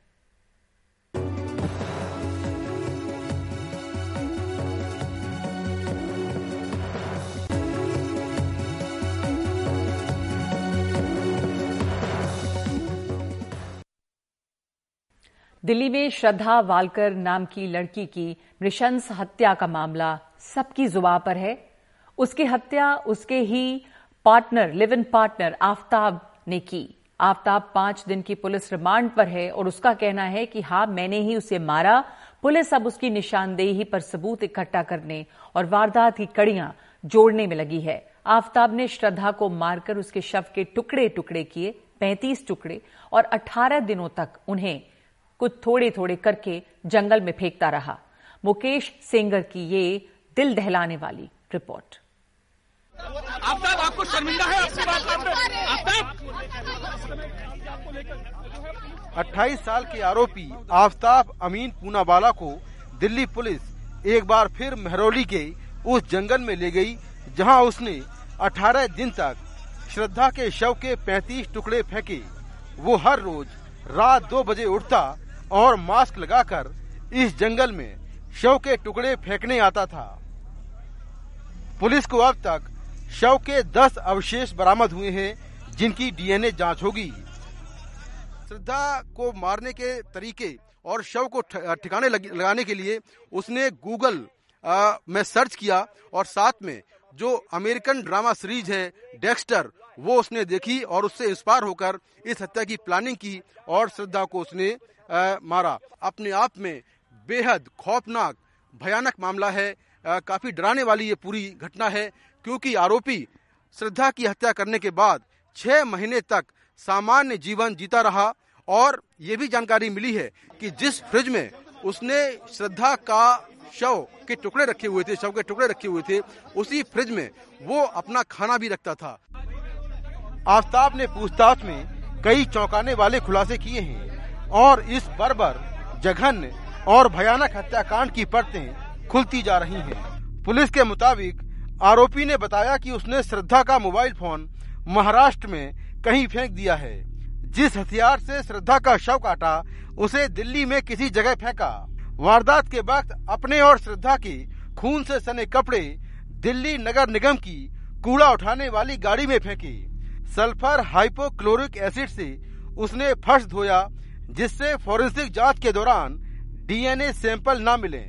दिल्ली में श्रद्धा वालकर नाम की लड़की की नृशंस हत्या का मामला सबकी जुबा पर है। उसकी हत्या उसके ही partner live in partner Aftab ने की। आफ्ताब पाँच दिन की पुलिस रिमांड पर है और उसका कहना है कि हाँ मैंने ही उसे मारा। पुलिस अब उसकी निशानदेही पर सबूत इकट्ठा करने और वारदात की कड़ियाँ जोड़ने में लगी है। आफ्ताब ने श्रद्धा को मारकर उसके शव के टुकड़े टुकड़े किए, पैंतीस टुकड़े, और अठारह दिनों तक उन्हें कुछ थोड़े थोड़े करके जंगल में फेंकता रहा। मुकेश सेंगर की ये दिल दहलाने वाली रिपोर्ट। आपको शर्मिंदा है आपकी बात आफ्ताब! अट्ठाईस साल के आरोपी आफ्ताब अमीन पूनावाला को दिल्ली पुलिस एक बार फिर महरौली के उस जंगल में ले गई, जहाँ उसने 18 दिन तक श्रद्धा के शव के 35 टुकड़े फेंके। वो हर रोज रात दो बजे उठता और मास्क लगाकर इस जंगल में शव के टुकड़े फेंकने आता था। पुलिस को अब तक शव के 10 अवशेष बरामद हुए हैं, जिनकी डीएनए जाँच होगी। श्रद्धा को मारने के तरीके और शव को ठिकाने लगाने के लिए उसने गूगल में सर्च किया और साथ में जो अमेरिकन ड्रामा सीरीज़ है डेक्स्टर वो उसने देखी और उससे इंस्पायर होकर इस हत्या की प्लानिंग की और श्रद्धा को उसने आ, मारा। अपने आप में बेहद खौफनाक भयानक मामला है। काफ़ी डराने वाली ये पूरी घटना है क्योंकि आरोपी श्रद्धा की हत्या करने के बाद छह महीने तक सामान्य जीवन जीता रहा और ये भी जानकारी मिली है कि जिस फ्रिज में उसने श्रद्धा का शव के टुकड़े रखे हुए थे, शव के टुकड़े रखे हुए थे, उसी फ्रिज में वो अपना खाना भी रखता था आफ्ताब ने पूछताछ में कई चौंकाने वाले खुलासे किए हैं और इस बर्बर जघन्य और भयानक हत्याकांड की परतें खुलती जा रही हैं। पुलिस के मुताबिक आरोपी ने बताया कि उसने श्रद्धा का मोबाइल फ़ोन महाराष्ट्र में कहीं फेंक दिया है जिस हथियार से श्रद्धा का शव काटा, उसे दिल्ली में किसी जगह फेंका। वारदात के वक्त अपने और श्रद्धा के खून से सने कपड़े दिल्ली नगर निगम की कूड़ा उठाने वाली गाड़ी में फेंके। सल्फ़र हाइपोक्लोरिक एसिड से उसने फर्श धोया, जिससे फोरेंसिक जाँच के दौरान डीएनए सैंपल न मिले।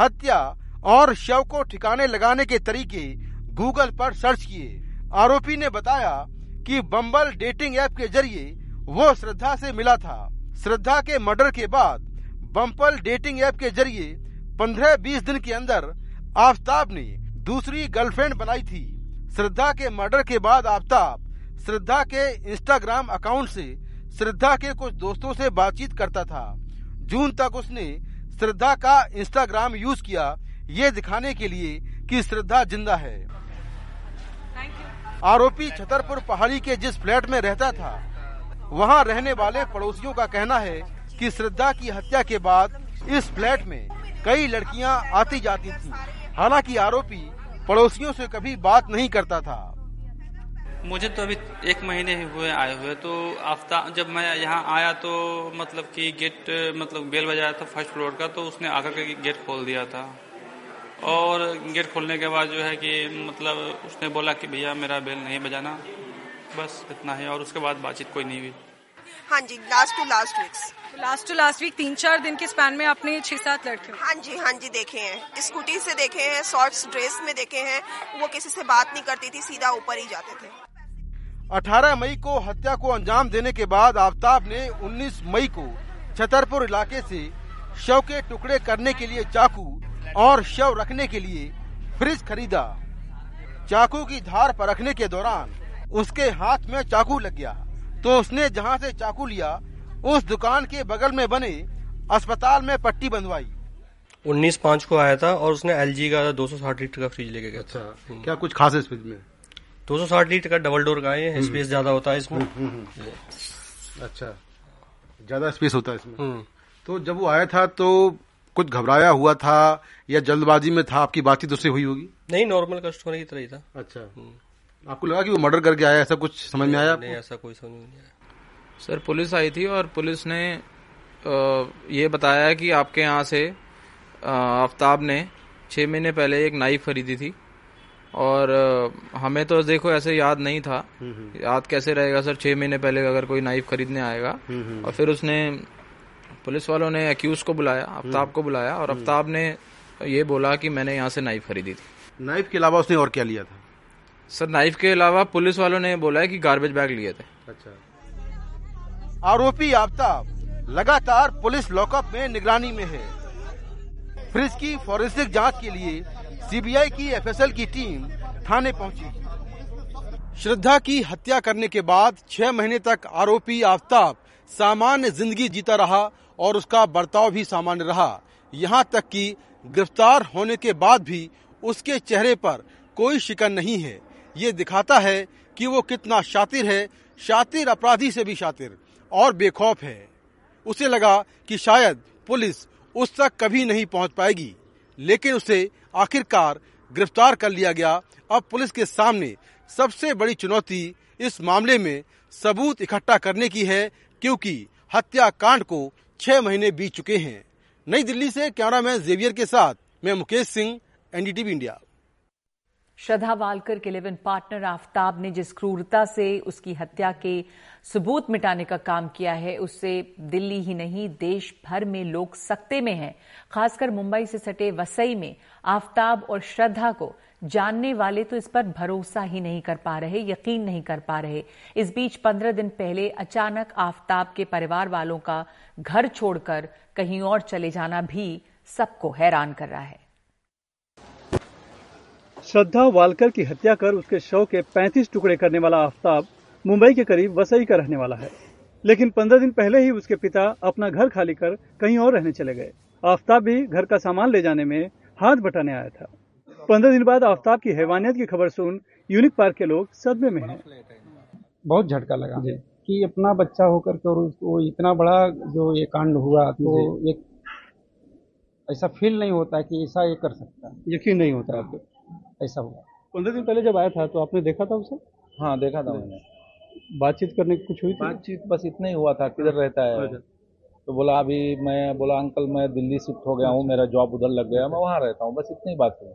हत्या और शव को ठिकाने लगाने के तरीके गूगल पर सर्च किए। आरोपी ने बताया कि बम्बल डेटिंग ऐप के ज़रिए वो श्रद्धा से मिला था। श्रद्धा के मर्डर के बाद बम्पल डेटिंग ऐप के ज़रिए 15-20 दिन के अंदर आफ्ताब ने दूसरी गर्लफ्रेंड बनाई थी। श्रद्धा के मर्डर के बाद आफ्ताब श्रद्धा के इंस्टाग्राम अकाउंट से श्रद्धा के कुछ दोस्तों से बातचीत करता था। जून तक उसने श्रद्धा का इंस्टाग्राम यूज़ किया। ये दिखाने के लिए कि श्रद्धा ज़िंदा है। आरोपी छतरपुर पहाड़ी के जिस फ्लैट में रहता था वहाँ रहने वाले पड़ोसियों का कहना है कि श्रद्धा की हत्या के बाद इस फ्लैट में कई लड़कियाँ आती जाती थीं। हालाँकि आरोपी पड़ोसियों से कभी बात नहीं करता था। मुझे तो अभी एक महीने ही हुए आए हुए तो आफ्ता जब मैं यहाँ आया तो मतलब कि गेट मतलब बेल बजाया था फ़र्स्ट फ्लोर का तो उसने आकर के गेट खोल दिया था। और गेट खोलने के बाद जो है कि मतलब उसने बोला कि भैया मेरा बेल नहीं बजाना। बस इतना है और उसके बाद बातचीत कोई नहीं हुई। हाँ जी last to last weeks last to last week तीन चार दिन के स्पैन में आपने छह सात लड़के हाँ जी हाँ जी देखे हैं। स्कूटी से देखे हैं शॉर्ट्स ड्रेस में देखे हैं। वो किसी से बात नहीं करती थी सीधा ऊपर ही जाते थे। 18 मई को हत्या को अंजाम देने के बाद आफ्ताब ने 19 मई को छतरपुर इलाके से शव के टुकड़े करने के लिए चाकू और शव रखने के लिए फ्रिज खरीदा। चाकू की धार पर रखने के दौरान उसके हाथ में चाकू लग गया। तो उसने जहाँ से चाकू लिया उस दुकान के बगल में बने अस्पताल में पट्टी बंधवाई। उन्नीस पाँच को आया था और उसने एलजी का 260 लीटर का फ्रिज लेके गया था। क्या कुछ खास है इस फ्रिज में? 260 लीटर का डबल डोर का है स्पेस ज़्यादा होता है इसमें। अच्छा ज़्यादा स्पेस होता है इसमें। तो जब वो आया था तो कुछ घबराया हुआ था या जल्दबाजी में था आपकी बातचीत उससे हुई होगी? नहीं नॉर्मल कस्टमर की तरह ही था। अच्छा। आपको लगा कि वो मर्डर करके आया ऐसा कुछ समझ में आया नहीं ऐसा कोई समझ नहीं आया। सर पुलिस आई थी और पुलिस ने ये बताया कि आपके यहाँ से आफ्ताब ने छः महीने पहले एक नाइफ खरीदी थी। और हमें तो देखो ऐसे याद नहीं था। याद कैसे रहेगा सर छः महीने पहले अगर कोई नाइफ खरीदने आएगा? और फिर उसने पुलिस वालों ने एक्यूज को बुलाया आफ्ताब को बुलाया और आफ्ताब ने ये बोला कि मैंने यहाँ से नाइफ खरीदी थी। नाइफ के अलावा उसने और क्या लिया था? सर, नाइफ के अलावा पुलिस वालों ने बोला है कि गार्बेज बैग लिए थे। अच्छा। आरोपी आफ्ताब लगातार पुलिस लॉकअप में निगरानी में है। फ्रिज की फॉरेंसिक जाँच के लिए सीबीआई की एफएसएल की टीम थाने पहुँची। श्रद्धा की हत्या करने के बाद छह महीने तक आरोपी आफ्ताब सामान्य ज़िंदगी जीता रहा और उसका बर्ताव भी सामान्य रहा। यहाँ तक कि गिरफ़्तार होने के बाद भी उसके चेहरे पर कोई शिकन नहीं है। ये दिखाता है कि वो कितना शातिर है। शातिर अपराधी से भी शातिर और बेखौफ है। उसे लगा कि शायद पुलिस उस तक कभी नहीं पहुँच पाएगी, लेकिन उसे आखिरकार गिरफ़्तार कर लिया गया। अब पुलिस के सामने सबसे बड़ी चुनौती इस मामले में सबूत इकट्ठा करने की है, क्योंकि हत्याकांड को छह महीने बीत चुके हैं। नई दिल्ली से कैमरामैन जेवियर के साथ मैं मुकेश सिंह, एनडीटीवी इंडिया। श्रद्धा वालकर के लिव इन पार्टनर आफ्ताब ने जिस क्रूरता से उसकी हत्या के सबूत मिटाने का काम किया है, उससे दिल्ली ही नहीं देश भर में लोग सकते में हैं। खासकर मुंबई से सटे वसई में आफ्ताब और श्रद्धा को जानने वाले तो इस पर भरोसा ही नहीं कर पा रहे, यकीन नहीं कर पा रहे। इस बीच पंद्रह दिन पहले अचानक आफ्ताब के परिवार वालों का घर छोड़कर कहीं और चले जाना भी सबको हैरान कर रहा है। श्रद्धा वालकर की हत्या कर उसके शव के 35 टुकड़े करने वाला आफ्ताब मुंबई के करीब वसई का रहने वाला है। लेकिन पंद्रह दिन पहले ही उसके पिता अपना घर खाली कर कहीं और रहने चले गए। आफ्ताब भी घर का सामान ले जाने में हाथ बटाने आया था। पंद्रह दिन बाद आफ्ताब की हैवानियत की खबर सुन यूनिक पार्क के लोग सदमे में हैं। बहुत झटका लगा कि अपना बच्चा होकर के और उसको इतना बड़ा जो ये कांड हुआ तो एक ऐसा फील नहीं होता कि ऐसा ये कर सकता। यकीन नहीं होता। आपको ऐसा हुआ। पंद्रह दिन पहले जब आया था तो आपने देखा था उसे? हाँ देखा था मैंने। बातचीत करने की कुछ हुई बातचीत बस इतना ही हुआ था किधर रहता है? तो बोला अभी मैं बोला अंकल मैं दिल्ली शिफ्ट हो गया हूँ मेरा जॉब उधर लग गया मैं वहाँ रहता हूँ बस इतनी बात हुई।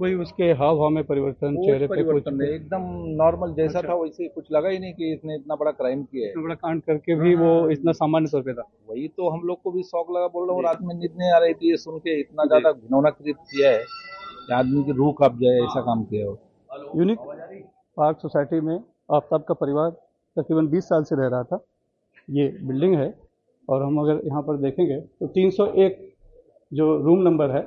वही उसके हाव भाव में परिवर्तन चेहरे पे कुछ एकदम नॉर्मल जैसा अच्छा। था वैसे कुछ लगा ही नहीं कि इसने इतना बड़ा क्राइम किया है इतना बड़ा कांड करके भी वो इतना सामान्य तौर पे था। वही तो हम लोग को भी शौक लगा बोल रहा हूँ रात में नींद नहीं आ रही थी ये सुन के इतना ज़्यादा घिनौना कृत किया है। आदमी की रूह कब जाए, ऐसा काम किया हो। यूनिक पार्क सोसाइटी में आफ्ताब का परिवार तकरीबन 20 साल से रह रहा था। ये बिल्डिंग है और हम अगर यहाँ पर देखेंगे तो 301 जो रूम नंबर है,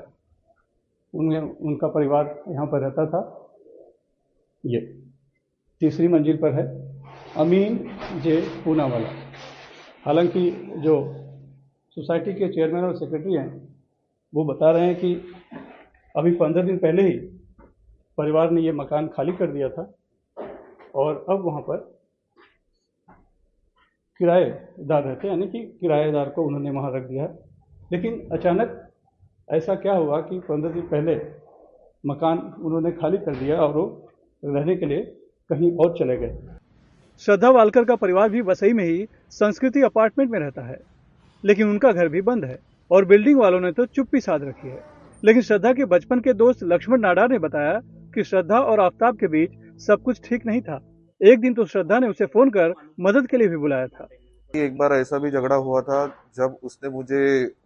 उनमें उनका परिवार यहाँ पर रहता था। ये तीसरी मंजिल पर है अमीन जे पूनावाला। हालाँकि जो सोसाइटी के चेयरमैन और सेक्रेटरी हैं, वो बता रहे हैं कि अभी पंद्रह दिन पहले ही परिवार ने ये मकान खाली कर दिया था और अब वहाँ पर किराएदार रहते हैं, यानी कि किराएदार को उन्होंने वहाँ रख दिया लेकिन अचानक ऐसा क्या हुआ कि पंद्रह दिन पहले मकान उन्होंने खाली कर दिया और वो रहने के लिए कहीं और चले गए। श्रद्धा वालकर का परिवार भी वसई में ही संस्कृति अपार्टमेंट में रहता है, लेकिन उनका घर भी बंद है और बिल्डिंग वालों ने तो चुप्पी साध रखी है। लेकिन श्रद्धा के बचपन के दोस्त लक्ष्मण नाडार ने बताया कि श्रद्धा और आफ्ताब के बीच सब कुछ ठीक नहीं था। एक दिन तो श्रद्धा ने उसे फ़ोन कर मदद के लिए भी बुलाया था। एक बार ऐसा भी झगड़ा हुआ था, जब उसने मुझे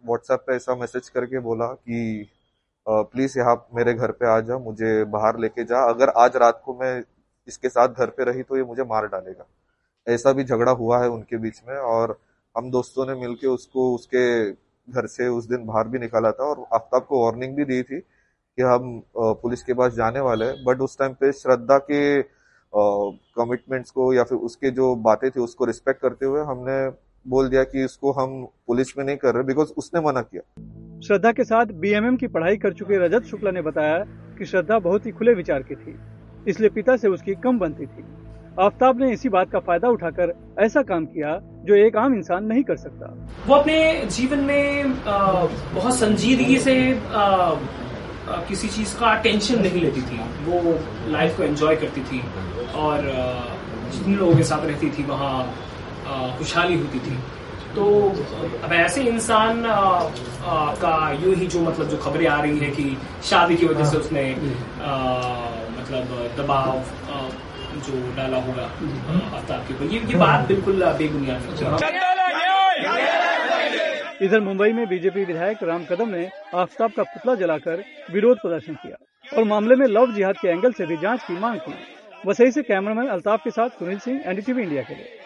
व्हाट्सएप पे ऐसा मैसेज करके बोला कि प्लीज़ यहाँ मेरे घर पे आ जा, मुझे बाहर लेके जा। अगर आज रात को मैं इसके साथ घर पे रही तो ये मुझे मार डालेगा। ऐसा भी झगड़ा हुआ है उनके बीच में और हम दोस्तों ने मिलके उसको, उसके घर से उस दिन बाहर भी निकाला था और आफ्ताब को वार्निंग भी दी थी कि हम पुलिस के पास जाने वाले हैं। बट उस टाइम पे श्रद्धा के कमिटमेंट्स को या फिर उसके जो बातें थी उसको रिस्पेक्ट करते हुए हमने बोल दिया कि इसको हम पुलिस में नहीं कर रहे बिकॉज़ उसने मना किया। श्रद्धा के साथ बीएमएम की पढ़ाई कर चुके रजत शुक्ला ने बताया कि श्रद्धा बहुत ही खुले विचार की थी, इसलिए पिता से उसकी कम बनती थी। आफ्ताब ने इसी बात का फ़ायदा उठाकर ऐसा काम किया जो एक आम इंसान नहीं कर सकता। वो अपने जीवन में आ, बहुत संजीदगी से आ, किसी चीज़ का टेंशन नहीं लेती थी। वो लाइफ को एंजॉय करती थी और जिन लोगों के साथ रहती थी वहाँ खुशहाली होती थी। तो अब ऐसे इंसान आ, आ, का यूँ ही जो मतलब जो खबरें आ रही है कि शादी की वजह से उसने आ, मतलब दबाव जो डाला होगा। आफ्ताब के ऊपर ये, ये बात बिल्कुल बेबुनियाद इधर मुंबई में बीजेपी विधायक राम कदम ने आफ्ताब का पुतला जलाकर विरोध प्रदर्शन किया और मामले में लव जिहाद के एंगल से भी जाँच की मांग की। वसई से कैमरामैन अल्ताफ के साथ सुनील सिंह एनडीटीवी इंडिया के लिए।